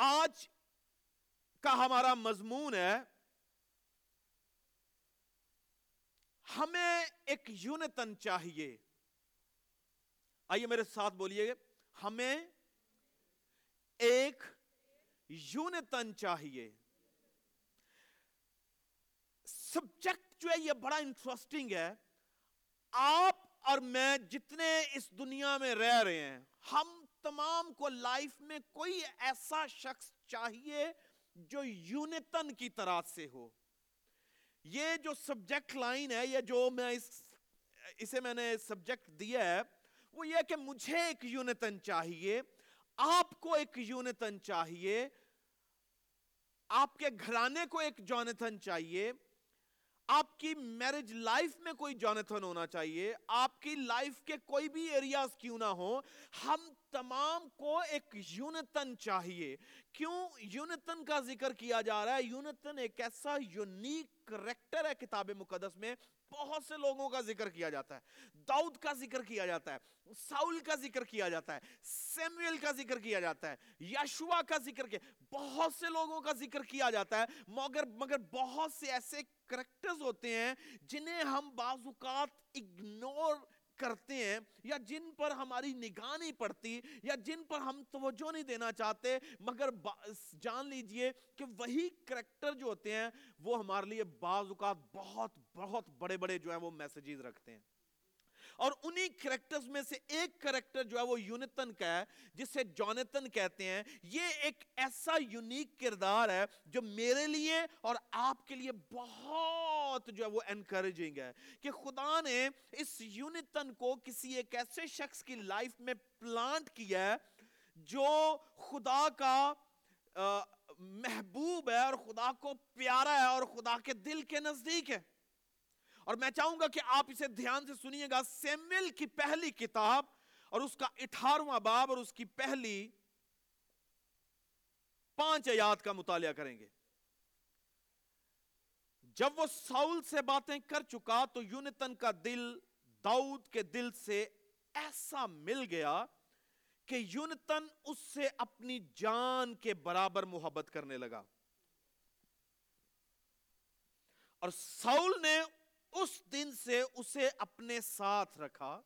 آج کا ہمارا مضمون ہے، ہمیں ایک یونتن چاہیے۔ آئیے میرے ساتھ بولیے، ہمیں ایک یونتن چاہیے۔ سبجیکٹ جو ہے، یہ بڑا انٹرسٹنگ ہے۔ آپ اور میں جتنے اس دنیا میں رہ رہے ہیں، ہم تمام کو لائف میں کوئی ایسا شخص چاہیے جو یونتن کی طرح سے ہو۔ یہ جو سبجیکٹ لائن ہے، یہ جو میں اس، اسے میں نے سبجیکٹ دیا ہے، وہ یہ کہ مجھے ایک یونتن چاہیے، آپ کو ایک یونتن چاہیے، آپ کے گھرانے کو ایک جونتن چاہیے آپ کی میرج لائف میں کوئی جانتھن ہونا چاہیے، آپ کی لائف کے کوئی بھی ایریاز کیوں نہ ہو ہم تمام کو ایک یونتن چاہیے۔ کیوں یونتن کا ذکر کیا جا رہا ہے؟ یونتن ایک ایسا یونیک کریکٹر ہے کتاب مقدس میں بہت سے لوگوں کا ذکر کیا جاتا ہے، داؤد کا ذکر کیا جاتا ہے، ساؤل کا ذکر کیا جاتا ہے سیمویل کا ذکر کیا جاتا ہے یشوا کا ذکر کیا، بہت سے لوگوں کا ذکر کیا جاتا ہے، مگر مگر بہت سے ایسے کریکٹرز ہوتے ہیں جنہیں ہم بعض اوقات اگنور کرتے ہیں یا جن پر ہماری نگاہ نہیں پڑتی یا جن پر ہم توجہ نہیں دینا چاہتے، مگر جان لیجیے کہ وہی کریکٹر جو ہوتے ہیں، وہ ہمارے لیے بعض اوقات بہت بہت بڑے بڑے جو ہیں وہ میسیجز رکھتے ہیں۔ اور انہی کریکٹرز میں سے ایک کریکٹر جو ہے وہ یونتن کا ہے، جسے جونتن کہتے ہیں۔ یہ ایک ایسا یونیک کردار ہے جو میرے لیے اور آپ کے لیے بہت جو ہے وہ انکریجنگ ہے کہ خدا نے اس یونتن کو کسی ایک ایسے شخص کی لائف میں پلانٹ کیا ہے جو خدا کا محبوب ہے اور خدا کو پیارا ہے اور خدا کے دل کے نزدیک ہے۔ اور میں چاہوں گا کہ آپ اسے دھیان سے سنیے گا۔ سیمل کی پہلی کتاب اور اس کا اٹھارواں باب اور اس کی پہلی پانچ آیات کا مطالعہ کریں گے۔ جب وہ ساؤل سے باتیں کر چکا تو یونتن کا دل داؤد کے دل سے ایسا مل گیا کہ یونتن اس سے اپنی جان کے برابر محبت کرنے لگا۔ اور ساؤل نے اس دن سے اسے اپنے ساتھ رکھا۔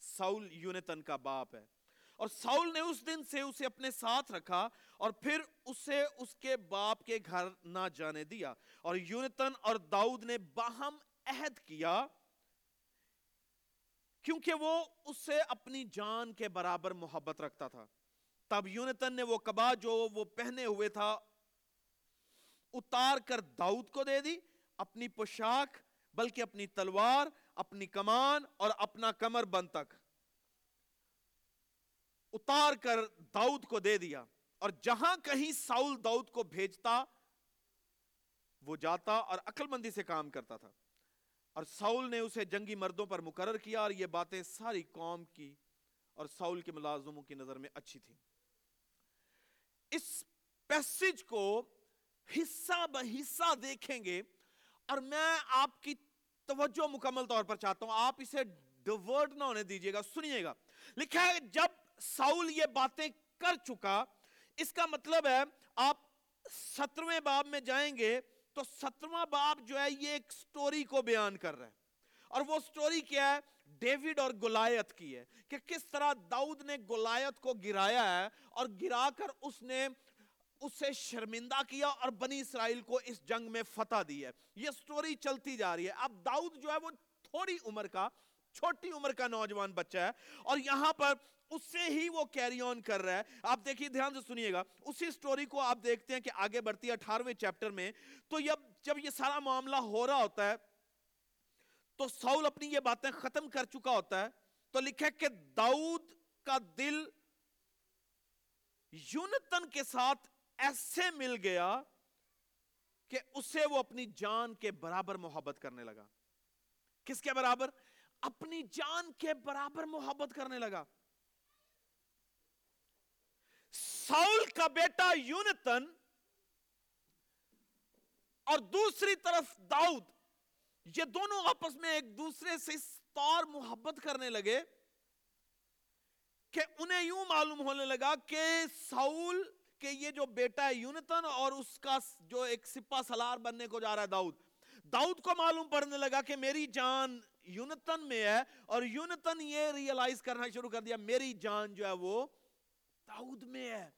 ساؤل یونتن کا باپ ہے۔ اور ساؤل نے اس دن سے اسے اپنے ساتھ رکھا اور پھر اسے اس کے باپ کے گھر نہ جانے دیا۔ اور یونتن اور داؤد نے باہم عہد کیا کیونکہ وہ اس سے اپنی جان کے برابر محبت رکھتا تھا۔ تب یونتن نے وہ کبا جو وہ پہنے ہوئے تھا، اتار کر داؤد کو دے دی۔ اپنی پوشاک، بلکہ اپنی تلوار، اپنی کمان اور اپنا کمر بند تک۔ اتار کر داؤد کو دے دیا۔ اور جہاں کہیں ساؤل داؤد کو بھیجتا، وہ جاتا اور عقل مندی سے کام کرتا تھا۔ اور ساؤل نے اسے جنگی مردوں پر مقرر کیا اور یہ باتیں ساری قوم کی اور ساؤل کے ملازموں کی نظر میں اچھی تھی اس پیسج کو حصہ بحصہ دیکھیں گے اور میں آپ کی توجہ مکمل طور پر چاہتا ہوں، آپ اسے ڈیورٹ نہ ہونے دیجیے گا، سنیے گا۔ لکھا ہے، جب ساؤل یہ باتیں کر چکا، اس کا مطلب ہے، آپ سترویں باب میں جائیں گے تو سترواں باب جو ہے، یہ ایک سٹوری کو بیان کر رہا ہے۔ اور وہ سٹوری کیا ہے؟ ڈیوڈ اور گلایت کی ہے۔ کہ کس طرح داؤد نے گلایت کو گرایا ہے اور گرا کر اس نے اسے شرمندہ کیا اور بنی اسرائیل کو اس جنگ میں فتح دی ہے۔ یہ سٹوری چلتی جا رہی ہے۔ اب داؤد جو ہے وہ تھوڑی عمر کا، چھوٹی عمر کا نوجوان بچہ ہے اور یہاں پر اس سے ہی وہ کیری آن کر رہا ہے۔ آپ دیکھیے، دھیان سے سنیے گا۔ اسی سٹوری کو آپ دیکھتے ہیں کہ آگے بڑھتی ہے اٹھارویں چیپٹر میں۔ تو جب جب یہ سارا معاملہ ہو رہا ہوتا ہے، تو ساؤل اپنی یہ باتیں ختم کر چکا ہوتا ہے۔ تو لکھے کہ داؤد کا دل یونتن کے ساتھ ایسے مل گیا کہ اسے وہ اپنی جان کے برابر محبت کرنے لگا۔ کس کے برابر؟ اپنی جان کے برابر محبت کرنے لگا۔ ساؤل کا بیٹا یونتن اور دوسری طرف داؤد، یہ دونوں آپس میں ایک دوسرے سے اس طور محبت کرنے لگے کہ انہیں یوں معلوم ہونے لگا کہ ساؤل کہ یہ جو بیٹا ہے یونتن اور اس کا جو ایک سپا سلار بننے کو جا رہا ہے داؤد۔ داؤد کو معلوم پڑنے لگا کہ میری جان یونتن میں ہے اور یونتن یہ ریئلائز کرنا شروع کر دیا، میری جان جو ہے وہ داؤد میں ہے۔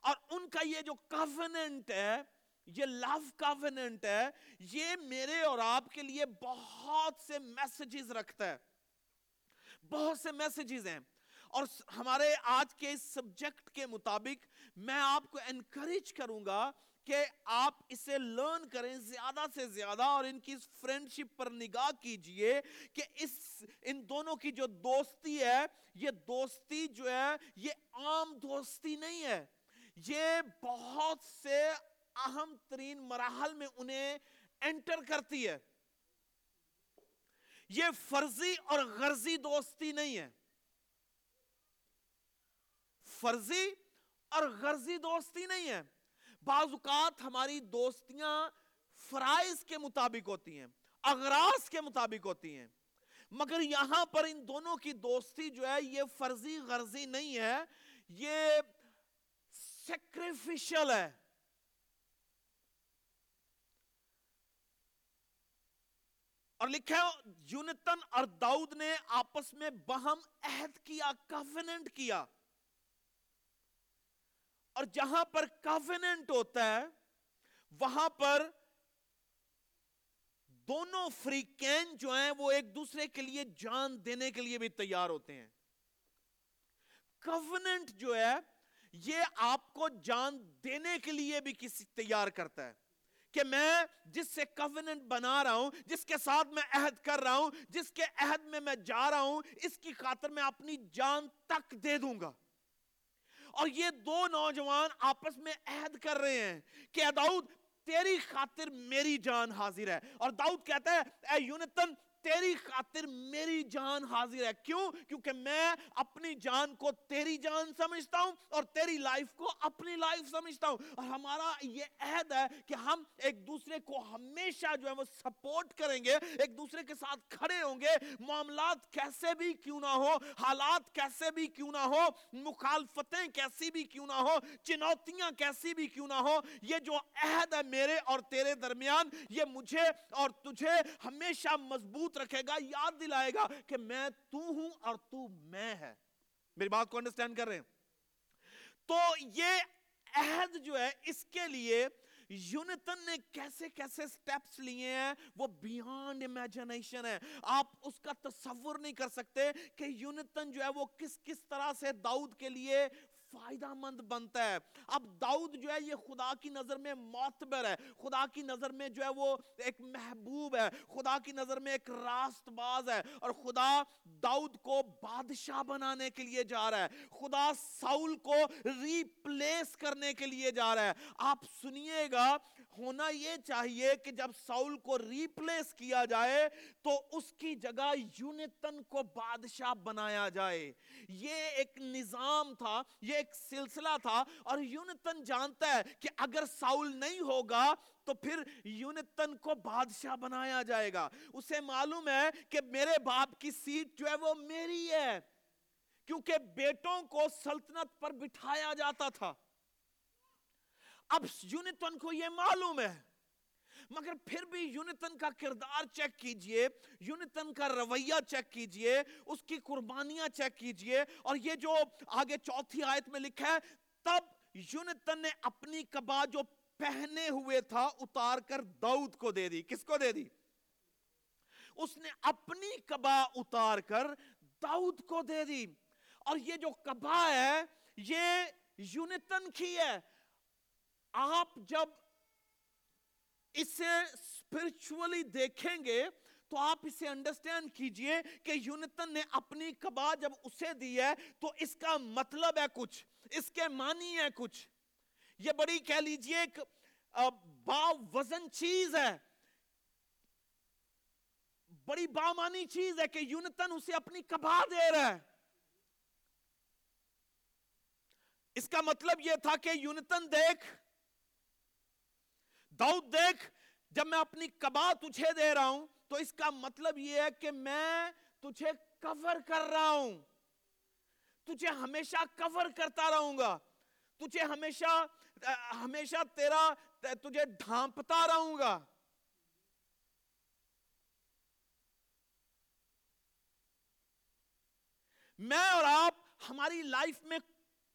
اور ان کا یہ جو کافننٹ ہے، یہ لو کافننٹ ہے، یہ میرے اور آپ کے لیے بہت سے میسیجز رکھتا ہے۔ بہت سے میسیجز ہیں۔ اور ہمارے آج کے اس سبجیکٹ کے مطابق میں آپ کو انکریج کروں گا کہ آپ اسے لرن کریں زیادہ سے زیادہ اور ان کی فرینڈشپ پر نگاہ کیجیے کہ اس، ان دونوں کی جو دوستی ہے، یہ دوستی جو ہے، یہ عام دوستی نہیں ہے۔ یہ بہت سے اہم ترین مراحل میں انہیں انٹر کرتی ہے۔ یہ فرضی اور غرضی دوستی نہیں ہے۔ فرضی اور غرضی دوستی نہیں ہے۔ بعض اوقات ہماری دوستیاں فرائض کے مطابق ہوتی ہیں، اغراض کے مطابق ہوتی ہیں۔ مگر یہاں پر ان دونوں کی دوستی جو ہے، یہ فرضی غرضی نہیں ہے، یہ سیکریفیشل ہے۔ اور لکھا یونتن اور داؤد نے آپس میں بہم عہد کیا کیا۔ اور جہاں پر کافننٹ ہوتا ہے، وہاں پر دونوں فریقین جو ہیں، وہ ایک دوسرے کے لیے جان دینے کے لیے بھی تیار ہوتے ہیں۔ کافننٹ جو ہے، یہ آپ کو جان دینے کے لیے بھی کسی تیار کرتا ہے کہ میں جس سے کوننٹ بنا رہا ہوں، جس کے ساتھ میں عہد کر رہا ہوں، جس کے عہد میں میں جا رہا ہوں، اس کی خاطر میں اپنی جان تک دے دوں گا۔ اور یہ دو نوجوان آپس میں عہد کر رہے ہیں کہ داؤد، تیری خاطر میری جان حاضر ہے۔ اور داؤد کہتا ہے، اے یونتن تیری خاطر میری جان حاضر ہے۔ کیوں؟ کیونکہ میں اپنی جان کو تیری جان سمجھتا ہوں اور تیری لائف کو اپنی لائف سمجھتا ہوں۔ اور ہمارا یہ عہد ہے کہ ہم ایک دوسرے کو ہمیشہ جو ہے وہ سپورٹ کریں گے، ایک دوسرے کے ساتھ کھڑے ہوں گے۔ معاملات کیسے بھی کیوں نہ ہو حالات کیسے بھی کیوں نہ ہو مخالفتیں کیسی بھی کیوں نہ ہو چنوتیاں کیسی بھی کیوں نہ ہو یہ جو عہد ہے میرے اور تیرے درمیان، یہ مجھے اور تجھے ہمیشہ مضبوط رکھے گا، یاد دلائے گا کہ میں تو ہوں اور تو میں ہے۔ میری بات کو انڈرسٹینڈ کر رہے ہیں؟ تو یہ عہد جو ہے، اس کے لیے یونتن نے کیسے کیسے سٹیپس لیے ہیں؟ وہ بیانڈ امیجنیشن ہے۔ آپ اس کا تصور نہیں کر سکتے کہ یونتن جو ہے، وہ کس کس طرح سے داؤد کے لیے فائدہ مند بنتا ہے۔ اب داؤد جو ہے، یہ خدا کی نظر میں معتبر ہے۔ خدا کی نظر میں جو ہے وہ ایک محبوب ہے۔ خدا کی نظر میں ایک راست باز ہے۔ اور خدا داؤد کو بادشاہ بنانے کے لیے جا رہا ہے۔ خدا ساؤل کو ریپلیس کرنے کے لیے جا رہا ہے۔ آپ سنیے گا ہونا یہ چاہیے کہ جب ساؤل کو ریپلیس کیا جائے تو اس کی جگہ یونتن کو بادشاہ بنایا جائے۔ یہ ایک نظام تھا، یہ ایک سلسلہ تھا اور یونتن جانتا ہے کہ اگر ساؤل نہیں ہوگا تو پھر یونتن کو بادشاہ بنایا جائے گا۔ اسے معلوم ہے کہ میرے باپ کی سیٹ جو ہے وہ میری ہے، کیونکہ بیٹوں کو سلطنت پر بٹھایا جاتا تھا۔ اب یونتن کو یہ معلوم ہے۔ مگر پھر بھی یونتن کا کردار چیک کیجیے یونتن کا رویہ چیک کیجیے، اس کی قربانیاں چیک کیجیے۔ اور یہ جو آگے چوتھی آیت میں لکھا ہے، تب یونتن نے اپنی کبا جو پہنے ہوئے تھا، اتار کر داؤد کو دے دی۔ کس کو دے دی؟ اس نے اپنی کبا اتار کر داؤد کو دے دی۔ اور یہ جو کبا ہے، یہ یونتن کی ہے۔ آپ جب اسے اسپرچولی دیکھیں گے تو آپ اسے انڈرسٹینڈ کیجیے کہ یونتن نے اپنی کبا جب اسے دی ہے تو اس کا مطلب ہے کچھ، اس کے معنی ہے کچھ۔ یہ بڑی کہہ لیجیے ایک با وزن چیز ہے۔ بڑی بامانی چیز ہے کہ یونتن اسے اپنی کبا دے رہا ہے۔ اس کا مطلب یہ تھا کہ یونتن دیکھ داؤد دیکھ، جب میں اپنی کبا تجھے دے رہا ہوں، تو اس کا مطلب یہ ہے کہ میں تجھے کور کر رہا ہوں۔ تجھے ہمیشہ کور کرتا رہوں گا۔ تجھے ہمیشہ ہمیشہ تیرا، تجھے ڈھانپتا رہوں گا۔ میں اور آپ، ہماری لائف میں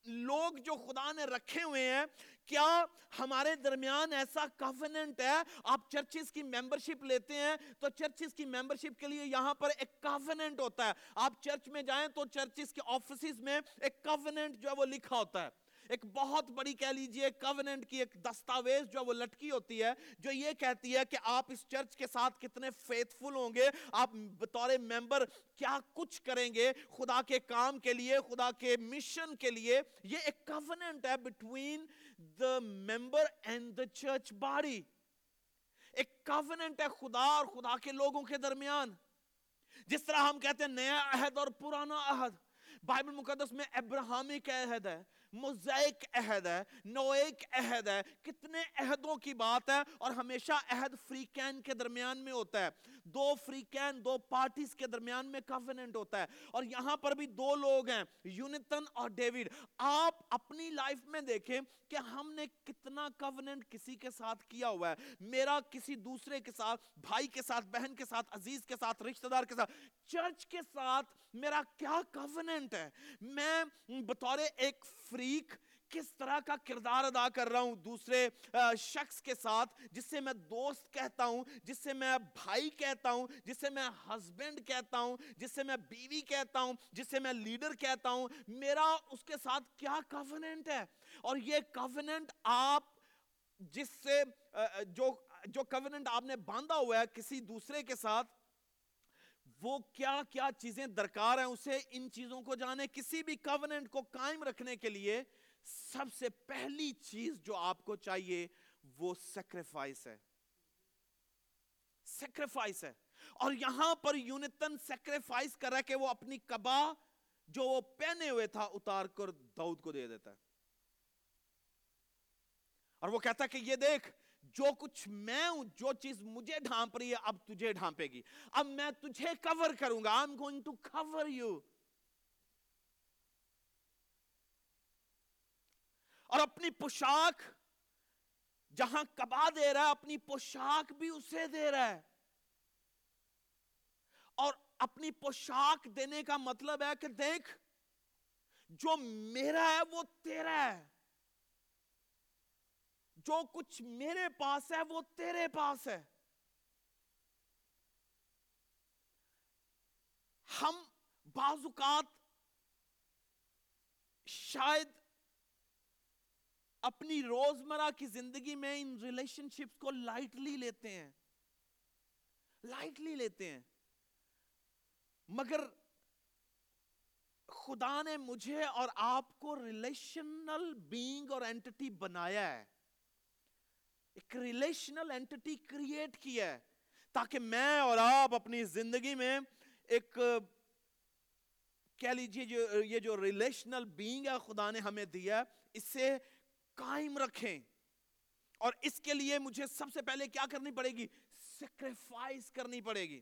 لوگ جو خدا نے رکھے ہوئے ہیں کیا ہمارے درمیان ایسا کافننٹ ہے؟ آپ چرچز کی ممبرشپ لیتے ہیں تو چرچز کی ممبرشپ کے لیے یہاں پر ایک کافننٹ ہوتا ہے۔ آپ چرچ میں جائیں تو چرچز کے آفیسز میں ایک کافننٹ جو ہے وہ لکھا ہوتا ہے۔ ایک بہت بڑی کہہ لیجیے کوننٹ کی ایک دستاویز جو وہ لٹکی ہوتی ہے، جو یہ کہتی ہے کہ آپ اس چرچ کے ساتھ کتنے فیتفل ہوں گے، آپ بطور ممبر کیا کچھ کریں گے خدا کے کام کے لیے، خدا کے مشن کے لیے۔ یہ ایک کوننٹ ہے between the member and the church body ایک کوننٹ ہے خدا اور خدا کے لوگوں کے درمیان۔ جس طرح ہم کہتے ہیں نیا عہد اور پرانا عہد۔ بائبل مقدس میں ابراہمی عہد ہے۔ موزائک عہد ہے نویک عہد ہے۔ کتنے عہدوں کی بات ہے اور ہمیشہ عہد فریقین کے درمیان میں ہوتا ہے۔ دو فریقین، دو پارٹیز کے درمیان میں کافیننٹ ہوتا ہے۔ اور یہاں پر بھی دو لوگ ہیں یونتن اور ڈیوڈ۔ آپ اپنے لائف میں دیکھیں کہ ہم نے کتنا کافننٹ کسی کے ساتھ کیا ہوا ہے۔ میرا کسی دوسرے کے ساتھ، بھائی کے ساتھ، بہن کے ساتھ، عزیز کے ساتھ، رشتہ دار کے ساتھ چرچ کے ساتھ میرا کیا کافننٹ ہے؟ میں بطور ایک فریق کس طرح کا کردار ادا کر رہا ہوں دوسرے شخص کے ساتھ، جس سے میں دوست کہتا ہوں، جس سے میں بھائی کہتا ہوں، جس سے میں ہسبینڈ کہتا ہوں، جس سے میں بیوی کہتا ہوں، جس سے میں لیڈر کہتا ہوں، میرا اس کے ساتھ کیا کافننٹ ہے؟ اور یہ کافننٹ آپ، جس سے جو جو کافننٹ آپ نے باندھا ہوا ہے کسی دوسرے کے ساتھ، وہ کیا کیا چیزیں درکار ہیں؟ اسے ان چیزوں کو جانے، کسی بھی کوننٹ کو قائم رکھنے کے لیے سب سے پہلی چیز جو آپ کو چاہیے وہ سیکریفائس ہے۔ سیکریفائس ہے۔ اور یہاں پر یونتن سیکریفائس کر رہا کہ وہ اپنی کبا جو وہ پہنے ہوئے تھا اتار کر داؤد کو دے دیتا ہے۔ اور وہ کہتا ہے کہ یہ دیکھ، جو کچھ میں ہوں، جو چیز مجھے ڈھانپ رہی ہے، اب تجھے ڈھانپے گی۔ اب میں تجھے کور کروں گا۔ I'm going to cover you اور اپنی پوشاک، جہاں کبا دے رہا ہے، اپنی پوشاک بھی اسے دے رہا ہے۔ اور اپنی پوشاک دینے کا مطلب ہے کہ دیکھ، جو میرا ہے وہ تیرا ہے۔ جو کچھ میرے پاس ہے وہ تیرے پاس ہے۔ ہم بعض اوقات شاید اپنی روزمرہ کی زندگی میں ان ریلیشن شپس کو لائٹلی لیتے ہیں۔ لائٹلی لیتے ہیں۔ مگر خدا نے مجھے اور آپ کو ریلیشنل بینگ اور اینٹی بنایا ہے۔ ایک ریلیشنل اینٹی کریٹ کیا ہے تاکہ میں اور آپ اپنی زندگی میں ایک، کہہ لیجیے جو، یہ جو ریلیشنل بینگ ہے خدا نے ہمیں دیا اسے قائم رکھیں۔ اور اس کے لیے مجھے سب سے پہلے کیا کرنی پڑے گی؟ سیکریفائس کرنی پڑے گی۔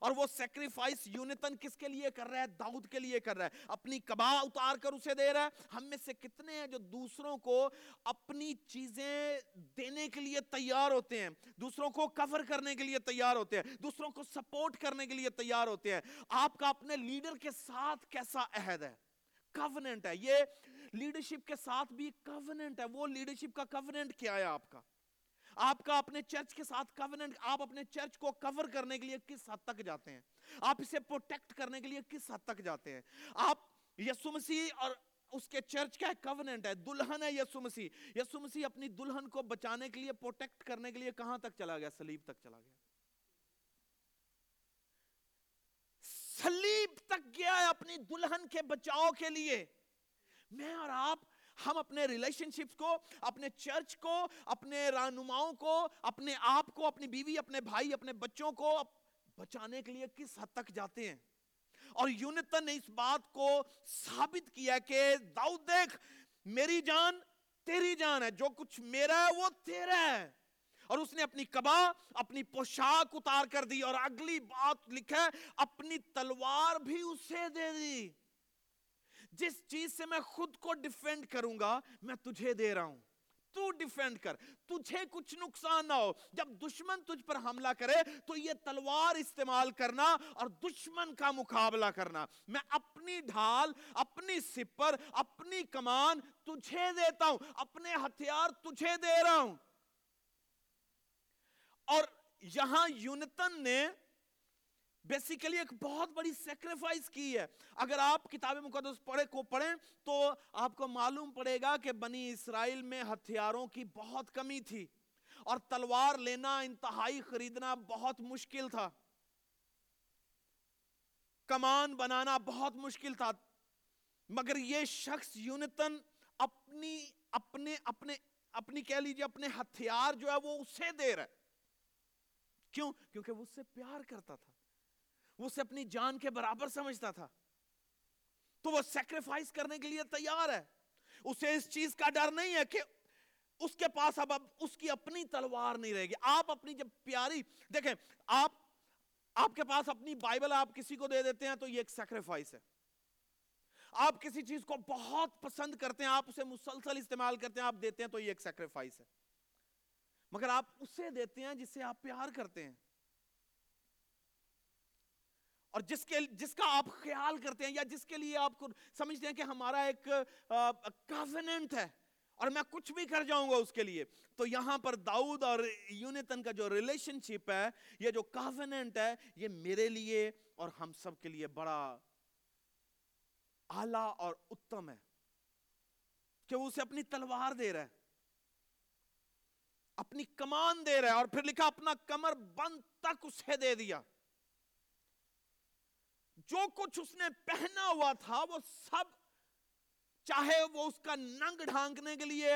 اور وہ سیکریفائس یونتن کس کے لیے کر رہا ہے؟ داؤد کے لیے کر رہا ہے۔ اپنی کبا اتار کر اسے دے رہا ہے۔ ہم میں سے کتنے ہیں جو دوسروں کو اپنی چیزیں دینے کے لیے تیار ہوتے ہیں؟ دوسروں کو کور کرنے کے لیے تیار ہوتے ہیں۔ دوسروں کو سپورٹ کرنے کے لیے تیار ہوتے ہیں۔ آپ کا اپنے لیڈر کے ساتھ کیسا عہد ہے؟ کوننٹ ہے۔ یہ لیڈرشپ کے ساتھ بھی کوننٹ ہے۔ وہ لیڈرشپ کا کوننٹ کیا ہے آپ کا؟ آپ کا اپنے چرچ کے ساتھ کوننٹ آپ اپنے چرچ کو کور کرنے کے لیے کس حد تک جاتے ہیں؟ آپ اسے پروٹیکٹ کرنے کے لیے کس حد تک جاتے ہیں؟ آپ یسو مسیح اور اس کے چرچ کا کوننٹ ہے۔ دلہن ہے یسو مسیح۔ یسو مسیح اپنی دلہن کو بچانے کے لیے پروٹیکٹ کرنے کے لیے کہاں تک چلا گیا؟ سلیب تک چلا گیا۔ سلیب تک گیا ہے اپنی دلہن کے بچاؤ کے لیے۔ میں اور آپ ہم اپنے ریلیشن شپس کو، اپنے چرچ کو، اپنے رہنماؤں کو، اپنے آپ کو، اپنی بیوی، اپنے بھائی، اپنے بچوں کو بچانے کے لیے کس حد تک جاتے ہیں؟ اور یونتن نے اس بات کو ثابت کیا کہ داؤد دیکھ، میری جان تیری جان ہے، جو کچھ میرا ہے وہ تیرا ہے۔ اور اس نے اپنی کبا اپنی پوشاک اتار کر دی اور اگلی بات لکھا ہے، اپنی تلوار بھی اسے دے دی۔ جس چیز سے میں خود کو ڈیفینڈ کروں گا، میں تجھے دے رہا ہوں۔ تو ڈیفینڈ کر، تجھے کچھ نقصان نہ ہو۔ جب دشمن تجھ پر حملہ کرے، تو یہ تلوار استعمال کرنا اور دشمن کا مقابلہ کرنا۔ میں اپنی ڈھال، اپنی سپر، اپنی کمان تجھے دیتا ہوں۔ اپنے ہتھیار تجھے دے رہا ہوں۔ اور یہاں یونتن نے بیسیکلی ایک بہت بڑی سیکریفائز کی ہے۔ اگر آپ کتاب مقدس پڑھے کو پڑھیں تو آپ کو معلوم پڑے گا کہ بنی اسرائیل میں ہتھیاروں کی بہت کمی تھی اور تلوار لینا، انتہائی خریدنا بہت مشکل تھا۔ کمان بنانا بہت مشکل تھا۔ مگر یہ شخص یونتن اپنی اپنے اپنے اپنی کہہ لیجیے اپنے ہتھیار جو ہے وہ اسے دے رہا ہے۔ کیوں؟ کیونکہ وہ اس سے پیار کرتا تھا۔ اسے اپنی جان کے برابر سمجھتا تھا۔ تو وہ سیکریفائز کرنے کے لیے تیار ہے۔ اسے اس چیز کا ڈر نہیں ہے کہ اس کے پاس اب اب اس کی اپنی تلوار نہیں رہے گی۔ آپ اپنی جب پیاری، دیکھیں، آپ آپ کے پاس اپنی بائبل آپ کسی کو دے دیتے ہیں تو یہ ایک سیکریفائز ہے۔ آپ کسی چیز کو بہت پسند کرتے ہیں، آپ اسے مسلسل استعمال کرتے ہیں، آپ دیتے ہیں تو یہ ایک سیکریفائز ہے۔ مگر آپ اسے دیتے ہیں جسے آپ پیار کرتے ہیں۔ اور جس کے جس کا آپ خیال کرتے ہیں یا جس کے لیے آپ کو سمجھتے ہیں کہ ہمارا ایک کافننٹ ہے اور میں کچھ بھی کر جاؤں گا اس کے لیے، تو یہاں پر داؤد اور یونیتن کا جو ریلیشن شپ ہے، یہ جو کافننٹ ہے، یہ میرے لیے اور ہم سب کے لیے بڑا اعلی اور اتم ہے کہ وہ اسے اپنی تلوار دے رہا ہے، اپنی کمان دے رہا ہے اور پھر لکھا اپنا کمر بند تک اسے دے دیا۔ جو کچھ اس نے پہنا ہوا تھا وہ سب، چاہے وہ اس کا ننگ ڈھانکنے کے لیے،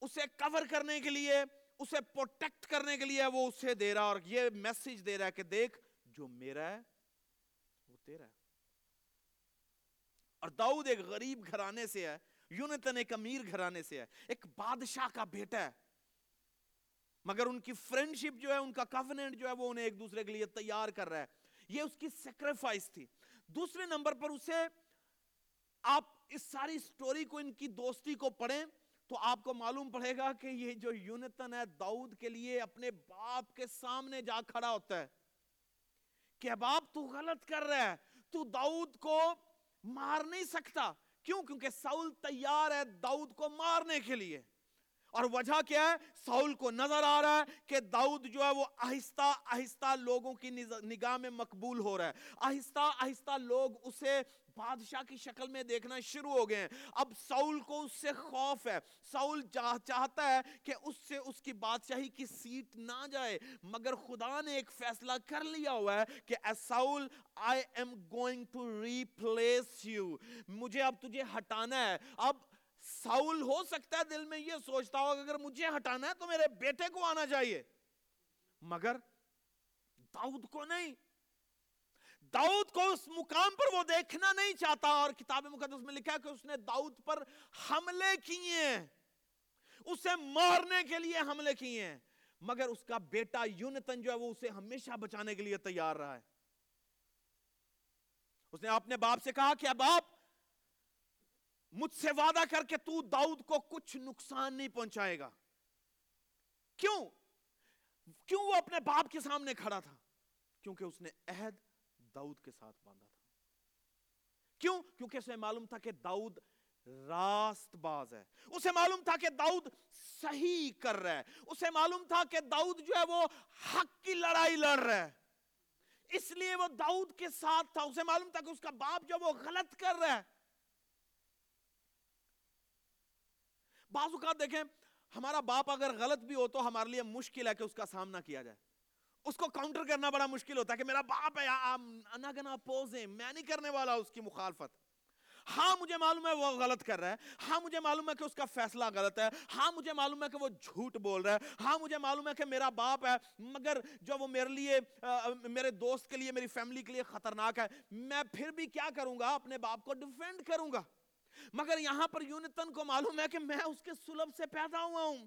اسے کور کرنے کے لیے، اسے پروٹیکٹ کرنے کے لیے وہ اسے دے رہا اور یہ میسج دے رہا ہے کہ دیکھ، جو میرا ہے، وہ تیرا ہے۔ اور داؤد ایک غریب گھرانے سے ہے، یونتن ایک امیر گھرانے سے ہے، ایک بادشاہ کا بیٹا ہے۔ مگر ان کی فرینڈشپ جو ہے، ان کا کافننٹ جو ہے، وہ انہیں ایک دوسرے کے لیے تیار کر رہا ہے۔ یہ اس کی سیکریفائس تھی۔ دوسرے نمبر پر اسے آپ اس ساری سٹوری کو، ان کی دوستی کو پڑھیں تو آپ کو معلوم پڑے گا کہ یہ جو یونتن ہے، داؤد کے لیے اپنے باپ کے سامنے جا کھڑا ہوتا ہے۔ کہ باپ تو غلط کر رہا ہے تو داؤد کو مار نہیں سکتا۔ کیوں؟ کیونکہ ساؤل تیار ہے داؤد کو مارنے کے لیے۔ اور وجہ کیا ہے؟ ساؤل کو نظر آ رہا ہے کہ داؤد جو ہے وہ آہستہ آہستہ لوگوں کی نگاہ میں مقبول ہو رہا ہے۔ آہستہ آہستہ لوگ اسے بادشاہ کی شکل میں دیکھنا شروع ہو گئے ہیں۔ اب ساؤل کو اس سے خوف ہے۔ ساؤل چاہتا ہے کہ اس سے اس کی بادشاہی کی سیٹ نہ جائے، مگر خدا نے ایک فیصلہ کر لیا ہوا ہے کہ اے Saul, I am going to replace you مجھے اب تجھے ہٹانا ہے۔ اب ساؤل ہو سکتا ہے دل میں یہ سوچتا ہو اگر مجھے ہٹانا ہے تو میرے بیٹے کو آنا چاہیے۔ مگر داؤد کو نہیں۔ داؤد کو اس مقام پر وہ دیکھنا نہیں چاہتا اور کتاب مقدس میں لکھا کہ اس نے داؤد پر حملے کیے ہیں۔ اسے مارنے کے لیے حملے کیے ہیں۔ مگر اس کا بیٹا یونتن جو ہے وہ اسے ہمیشہ بچانے کے لیے تیار رہا ہے۔ اس نے اپنے باپ سے کہا کہ باپ مجھ سے وعدہ کر کے تو داؤد کو کچھ نقصان نہیں پہنچائے گا۔ کیوں؟ کیوں وہ اپنے باپ کے سامنے کھڑا تھا؟ کیونکہ اس نے عہد داؤد کے ساتھ باندھا تھا۔ کیوں؟ کیونکہ اسے معلوم تھا کہ داؤد راست باز ہے۔ اسے معلوم تھا کہ داؤد صحیح کر رہا ہے۔ اسے معلوم تھا کہ داؤد جو ہے وہ حق کی لڑائی لڑ رہا ہے۔ اس لیے وہ داؤد کے ساتھ تھا۔ اسے معلوم تھا کہ اس کا باپ جو وہ غلط کر رہا ہے۔ بعض اوقات دیکھیں، ہمارا باپ اگر غلط بھی ہو تو ہمارے لیے مشکل ہے کہ اس کا سامنا کیا جائے۔ اس کو کاؤنٹر کرنا بڑا مشکل ہوتا ہے کہ میرا باپ ہے انا گنا پوزیں، میں نہیں کرنے والا اس کی مخالفت۔ ہاں مجھے معلوم ہے وہ غلط کر رہا ہے۔ ہاں مجھے معلوم ہے کہ اس کا فیصلہ غلط ہے۔ ہاں مجھے معلوم ہے کہ وہ جھوٹ بول رہا ہے۔ ہاں مجھے معلوم ہے کہ میرا باپ ہے، مگر جو وہ میرے لیے میرے دوست کے لیے، میری فیملی کے لیے خطرناک ہے، میں پھر بھی کیا کروں گا؟ اپنے باپ کو ڈیفینڈ کروں گا۔ مگر یہاں پر یونتن کو معلوم ہے کہ میں اس کے سلب سے پیدا ہوا ہوں۔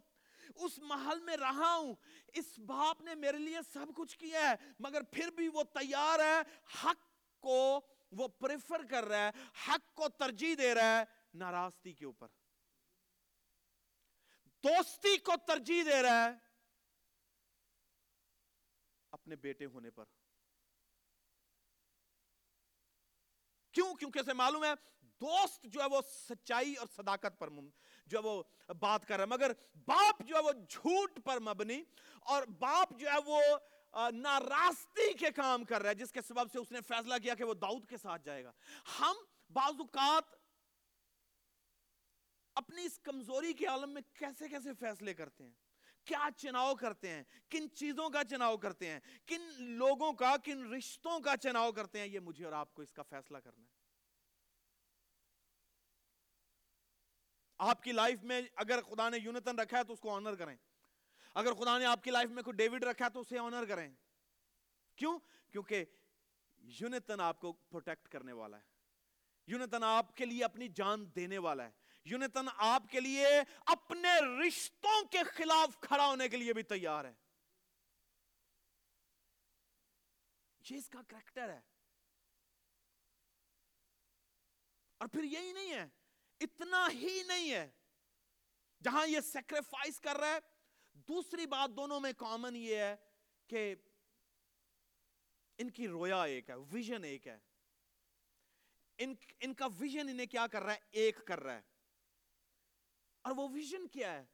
اس محل میں رہا ہوں۔ اس باپ نے میرے لیے سب کچھ کیا ہے، مگر پھر بھی وہ تیار ہے، حق کو وہ پریفر کر رہا ہے، حق کو ترجیح دے رہا ہے ناراستی کے اوپر۔ دوستی کو ترجیح دے رہا ہے اپنے بیٹے ہونے پر۔ کیوں؟ کیونکہ اسے معلوم ہے دوست جو ہے وہ سچائی اور صداقت پر جو ہے وہ بات کر رہا ہے۔ مگر باپ جو ہے وہ جھوٹ پر مبنی اور باپ جو ہے وہ ناراستی کے کام کر رہا ہے، جس کے سبب سے اس نے فیصلہ کیا کہ وہ داؤد کے ساتھ جائے گا۔ ہم بعض اوقات اپنی اس کمزوری کے عالم میں کیسے کیسے فیصلے کرتے ہیں؟ کیا چناؤ کرتے ہیں؟ کن چیزوں کا چناؤ کرتے ہیں؟ کن لوگوں کا، کن رشتوں کا چناؤ کرتے ہیں؟ یہ مجھے اور آپ کو اس کا فیصلہ کرنا ہے۔ آپ کی لائف میں اگر خدا نے یونتن رکھا ہے تو اس کو آنر کریں۔ اگر خدا نے آپ کی لائف میں کوئی ڈیوڈ رکھا ہے تو اسے آنر کریں۔ کیوں؟ کیونکہ یونتن آپ کو پروٹیکٹ کرنے والا ہے۔ یونتن آپ کے لیے اپنی جان دینے والا ہے۔ یونتن آپ کے لیے اپنے رشتوں کے خلاف کھڑا ہونے کے لیے بھی تیار ہے۔ یہ اس کا کریکٹر ہے۔ اور پھر یہی نہیں ہے اتنا ہی نہیں ہے۔ جہاں یہ سیکریفائس کر رہا ہے، دوسری بات دونوں میں کامن یہ ہے کہ ان کی رویا ایک ہے ویژن ایک ہے۔ ان ان کا ویژن انہیں کیا کر رہا ہے؟ ایک کر رہا ہے۔ اور وہ ویژن کیا ہے؟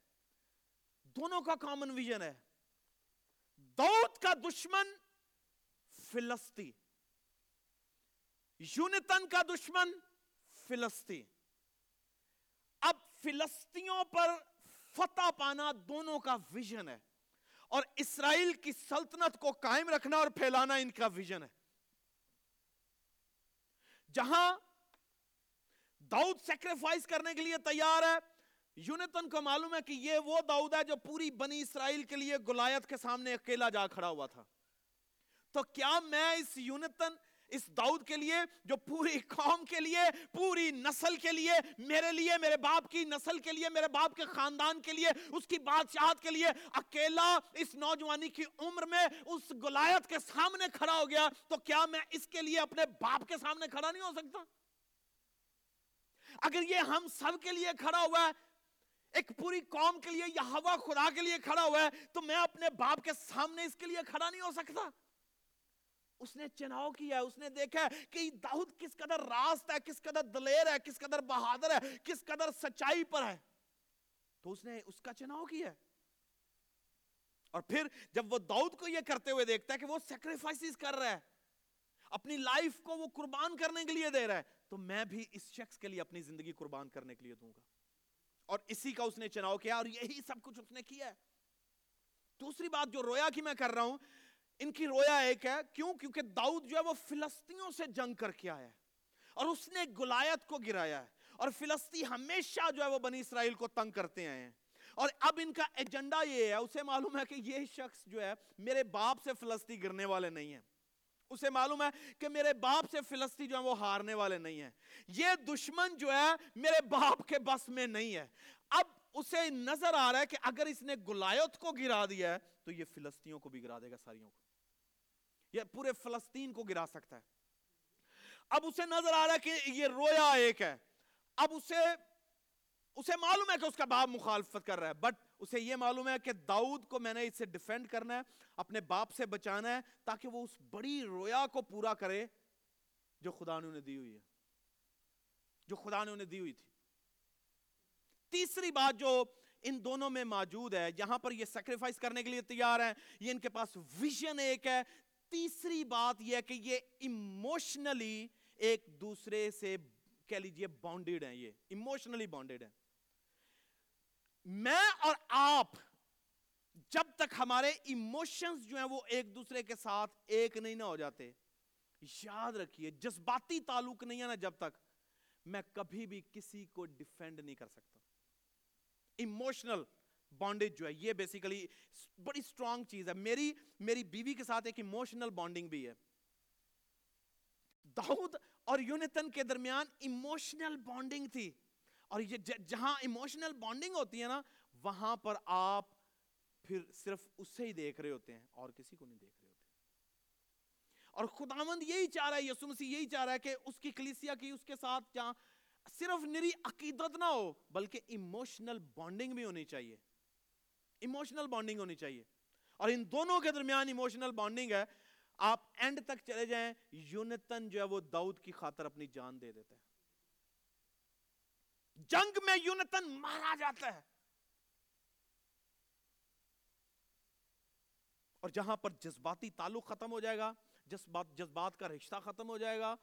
دونوں کا کامن ویژن ہے۔ دودھ کا دشمن فلسطی یونتن کا دشمن فلسطی اب فلسطینوں پر فتح پانا دونوں کا ویژن ہے اور اسرائیل کی سلطنت کو قائم رکھنا اور پھیلانا ان کا ویژن ہے۔ جہاں داؤد سیکریفائس کرنے کے لیے تیار ہے، یونتن کو معلوم ہے کہ یہ وہ داؤد ہے جو پوری بنی اسرائیل کے لیے گلایت کے سامنے اکیلا جا کھڑا ہوا تھا۔ تو کیا میں اس یونتن اس داؤد کے لیے، جو پوری قوم کے لیے، پوری نسل کے لیے، میرے لیے، میرے باپ کی نسل کے لیے، میرے باپ کے خاندان کے لیے، اس کی بادشاہت کے لیے، اکیلا اس نوجوانی کی عمر میں اس گلایت کے سامنے کھڑا ہو گیا، تو کیا میں اس کے لیے اپنے باپ کے سامنے کھڑا نہیں ہو سکتا؟ اگر یہ ہم سب کے لیے کھڑا ہوا ہے، ایک پوری قوم کے لیے یا ہوا خدا کے لیے کھڑا ہوا ہے، تو میں اپنے باپ کے سامنے اس کے لیے کھڑا نہیں ہو سکتا؟ اس نے چناؤ کیا اس نے دیکھا کہ داؤد کس قدر راست ہے، کس قدر دلیر ہے، کس قدر بہادر ہے، کس قدر سچائی پر ہے۔ تو اس نے اس کا چناؤ کیا اور پھر جب وہ داؤد کو یہ کرتے ہوئے دیکھتا ہے کہ وہ سیکریفائسز کر رہا ہے، اپنی لائف کو وہ قربان کرنے کے لیے دے رہا ہے، تو میں بھی اس شخص کے لیے اپنی زندگی قربان کرنے کے لیے دوں گا۔ اور اسی کا اس نے چناؤ کیا اور یہی سب کچھ اس نے کیا ہے۔ دوسری بات جو رویا کی میں کر رہا ہوں ان کی رویا ایک ہے، کیوں؟ کیونکہ داؤد جو ہے وہ فلسطینوں سے جنگ کر کے آیا ہے اور اس نے گلایت کو گرایا ہے اور فلسطی ہمیشہ جو ہے وہ بنی اسرائیل کو تنگ کرتے آئے ہیں۔ اور اب ان کا ایجنڈا یہ ہے، اسے معلوم ہے کہ یہ شخص جو ہے میرے باپ سے فلسطی گرنے والے نہیں ہیں۔ اسے معلوم ہے کہ میرے باپ سے فلسطی جو ہے وہ ہارنے والے نہیں ہیں۔ یہ دشمن جو ہے میرے باپ کے بس میں نہیں ہے۔ اب اسے نظر آ رہا ہے کہ اگر اس نے گلایت کو گرا دیا ہے تو یہ فلسطینوں کو بھی گرا دے گا، ساریوں کو۔ یہ پورے فلسطین کو گرا سکتا ہے۔ اب اسے نظر آ رہا ہے کہ یہ رویا ایک ہے۔ اب اسے اسے معلوم ہے کہ اس کا باپ مخالفت کر رہا ہے بٹ اسے یہ معلوم ہے کہ داؤد کو میں نے اسے ڈیفینڈ کرنا ہے، اپنے باپ سے بچانا ہے تاکہ وہ اس بڑی رویا کو پورا کرے جو خدا نے انہیں دی ہوئی ہے۔ جو خدا نے انہیں دی ہوئی تھی۔ تیسری بات جو ان دونوں میں موجود ہے، یہاں پر یہ سیکریفائس کرنے کے لیے تیار ہیں، یہ ان کے پاس ویژن ایک ہے۔ تیسری بات یہ کہ یہ ایموشنلی ایک دوسرے سے کہہ لیجیے بانڈیڈ ہیں یہ ایموشنلی بانڈیڈ ہیں۔ میں اور آپ جب تک ہمارے ایموشنز جو ہیں وہ ایک دوسرے کے ساتھ ایک نہیں نہ ہو جاتے، یاد رکھیے جذباتی تعلق نہیں ہے نا جب تک میں کبھی بھی کسی کو ڈیفینڈ نہیں کر سکتا۔ ایموشنل بانڈیج جو ہے، یہ بیسیکلی بڑی سٹرونگ چیز ہے۔ میری میری بیوی کے ساتھ ایک ایموشنل بانڈنگ بھی ہے۔ داؤد اور یونتن کے درمیان ایموشنل بانڈنگ تھی۔ اور یہ جہاں ایموشنل بانڈنگ ہوتی ہے نا، وہاں پر آپ پھر صرف اسے ہی دیکھ رہے ہوتے ہیں، اور کسی کو نہیں دیکھ رہے ہوتے۔ اور خداوند یہی چاہ رہا ہے، یسوع مسیح یہی چاہ رہا ہے کہ اس کی کلیسیا کی، اس کے ساتھ جہاں صرف نری عقیدت نہ ہو، بلکہ ایموشنل بانڈنگ بھی ہونی چاہیے۔ ایموشنل بانڈنگ ہونی چاہیے۔ اور ان دونوں کے درمیان ایموشنل بانڈنگ ہے۔ آپ اینڈ تک چلے جائیں یونتن جو ہے وہ داؤد کی خاطر اپنی جان دے دیتا ہے جنگ میں یونتن مارا جاتا ہے۔ اور جہاں پر جذباتی تعلق ختم ہو جائے گا، جذبات جذبات کا رشتہ ختم ہو جائے گا،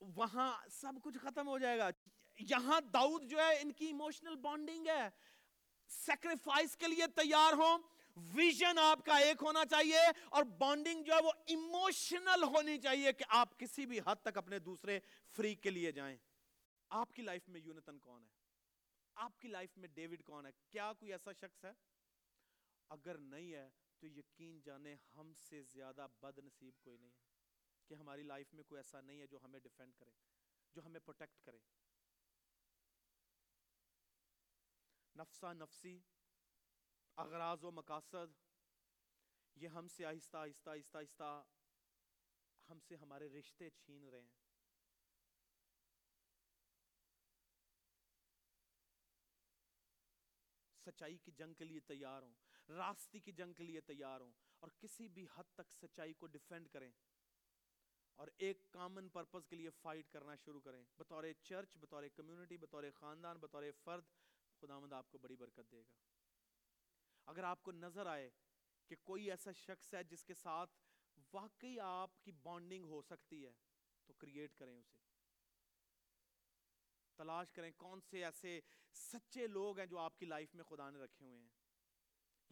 وہاں سب کچھ ختم ہو جائے گا۔ یہاں داؤد جو ہے، ان کی ایموشنل بانڈنگ ہے۔ سیکریفائس کے لیے تیار ہو ویژن آپ کا ایک ہونا چاہیے اور بانڈنگ جو ہے وہ ایموشنل ہونی چاہیے کہ آپ کسی بھی حد تک اپنے دوسرے فری کے لیے جائیں۔ آپ کی لائف میں یونتن کون ہے؟ آپ کی لائف میں ڈیوڈ کون ہے؟ کیا کوئی ایسا شخص ہے؟ اگر نہیں ہے تو یقین جانے ہم سے زیادہ بد نصیب کوئی نہیں ہے کہ ہماری لائف میں کوئی ایسا نہیں ہے جو ہمیں ڈیفینڈ کرے، جو ہمیں پروٹیکٹ کرے۔ نفسا نفسی، اغراض و مقاصد، یہ ہم سے آہستہ آہستہ آہستہ آہستہ ہم سے ہمارے رشتے چھین رہے ہیں۔ سچائی کی جنگ کے لیے تیار ہوں راستے کی جنگ کے لیے تیار ہوں اور کسی بھی حد تک سچائی کو ڈیفینڈ کریں اور ایک کامن پرپز کے لیے فائٹ کرنا شروع کریں۔ بطور چرچ بطور کمیونٹی بطور خاندان، بطور فرد خداوند آپ کو بڑی برکت دے گا۔ اگر آپ کو نظر آئے کہ کوئی ایسا شخص ہے جس کے ساتھ واقعی آپ کی بانڈنگ ہو سکتی ہے، تو کریٹ کریں اسے۔ تلاش کریں کون سے ایسے سچے لوگ ہیں جو آپ کی لائف میں خدا نے رکھے ہوئے ہیں۔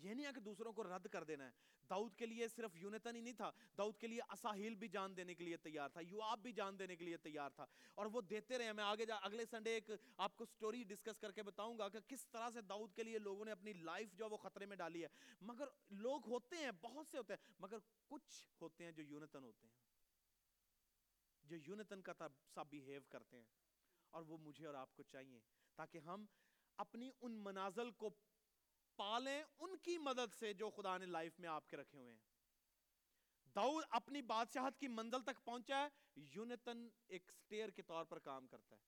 یہ نہیں ہے کہ دوسروں کو رد کر دینا ہے۔ داؤد کے لیے صرف یونتن ہی نہیں تھا، داؤد کے لیے اساہیل بھی جان دینے کے لیے تیار تھا یواب بھی جان دینے کے لیے تیار تھا۔ اور وہ دیتے رہے، میں آگے جا، اگلے سنڈے ایک آپ کو سٹوری ڈسکس کر کے بتاؤں گا کہ کس طرح سے داؤد کے لیے لوگوں نے اپنی لائف جو وہ خطرے میں ڈالی ہے۔ مگر لوگ ہوتے ہیں، بہت سے ہوتے ہیں، مگر کچھ ہوتے ہیں جو یونتن ہوتے ہیں۔ جو یونتن کا سا بیہیو کرتے ہیں۔ اور وہ مجھے اور آپ کو چاہیے تاکہ ہم اپنی ان منازل کو پالیں ان کی مدد سے جو خدا نے لائف میں آپ کے رکھے ہوئے ہیں۔ داؤد اپنی بادشاہت کی منزل تک پہنچا ہے، یونتن ایک سٹیر کے طور پر کام کرتا ہے۔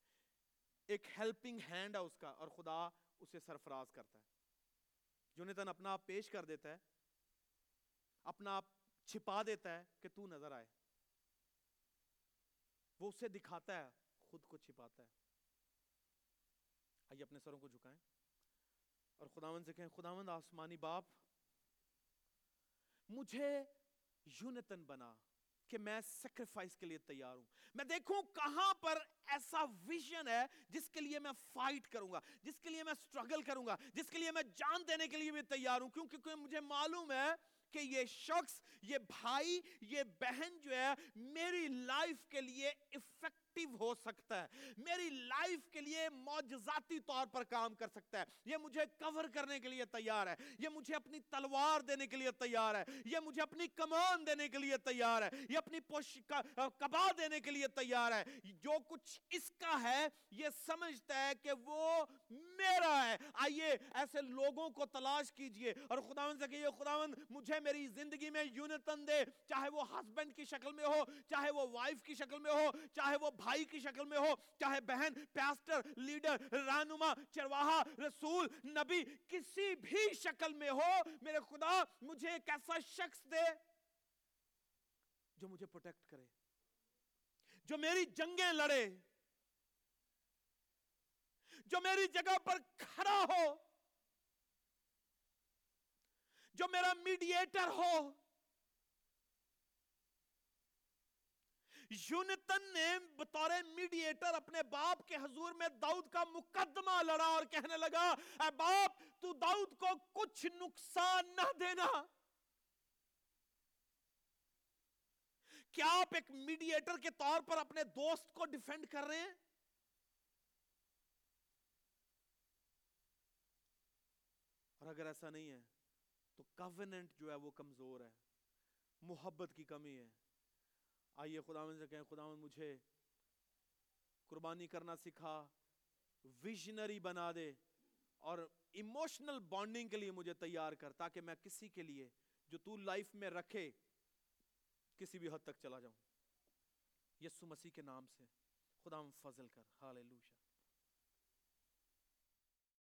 ایک ہیلپنگ ہینڈ ہے اس کا اور خدا اسے سرفراز کرتا ہے۔ یونتن اپنا آپ پیش کر دیتا ہے، اپنا آپ چھپا دیتا ہے کہ تو نظر آئے۔ وہ اسے دکھاتا ہے، خود کو چھپاتا ہے۔ آئیے اپنے سروں کو جھکائیں۔ اور خداوند سے کہیں، خداوند، آسمانی باپ، مجھے یونتن بنا کہ میں سیکریفائس کے لیے تیار ہوں۔ میں دیکھوں کہاں پر ایسا ویژن ہے جس کے لیے میں فائٹ کروں گا، جس کے لیے میں سٹرگل کروں گا، جس کے لیے میں جان دینے کے لیے بھی تیار ہوں۔ کیونکہ مجھے معلوم ہے کہ یہ شخص، یہ بھائی، یہ بہن جو ہے، میری لائف کے لیے افیکٹ ایکٹیو ہو سکتا ہے۔ میری لائف کے لیے معجزاتی طور پر کام کر سکتا ہے۔ یہ مجھے کور کرنے کے لیے تیار ہے۔ یہ مجھے اپنی تلوار دینے کے لیے تیار ہے۔ یہ مجھے اپنی کمان دینے کے لیے تیار ہے۔ یہ اپنی پوش کبا دینے کے لیے تیار ہے۔ جو کچھ اس کا ہے، یہ سمجھتا ہے کہ وہ میرا ہے۔ آئیے ایسے لوگوں کو تلاش کیجیے۔ اور خداوند سے کہیے، خداوند، مجھے میری زندگی میں یونتن دے۔ چاہے وہ ہسبینڈ کی شکل میں ہو، چاہے وہ وائف کی شکل میں ہو، چاہے وہ بھائی کی شکل میں ہو، چاہے بہن پیاسٹر لیڈر رہنما، چرواہا، رسول، نبی، کسی بھی شکل میں ہو، میرے خدا، مجھے ایک ایسا شخص دے جو مجھے پروٹیکٹ کرے، جو میری جنگیں لڑے، جو میری جگہ پر کھڑا ہو، جو میرا میڈیٹر ہو۔ یونتن نے بطور میڈیٹر اپنے باپ کے حضور میں داؤد کا مقدمہ لڑا اور کہنے لگا، اے باپ، تو داؤد کو کچھ نقصان نہ دینا۔ کیا آپ ایک میڈیٹر کے طور پر اپنے دوست کو ڈیفینڈ کر رہے ہیں؟ اور اگر ایسا نہیں ہے، تو کویننٹ جو ہے وہ کمزور ہے، محبت کی کمی ہے۔ آئیے خداون سے کہیں خداون مجھے قربانی کرنا سکھا، ویژنری بنا دے اور ایموشنل بانڈنگ کے لیے مجھے تیار کر تاکہ میں کسی کے لیے جو تو لائف میں رکھے کسی بھی حد تک چلا جاؤں۔ یسو مسیح کے نام سے خدا ہم فضل کر۔ ہاللویہ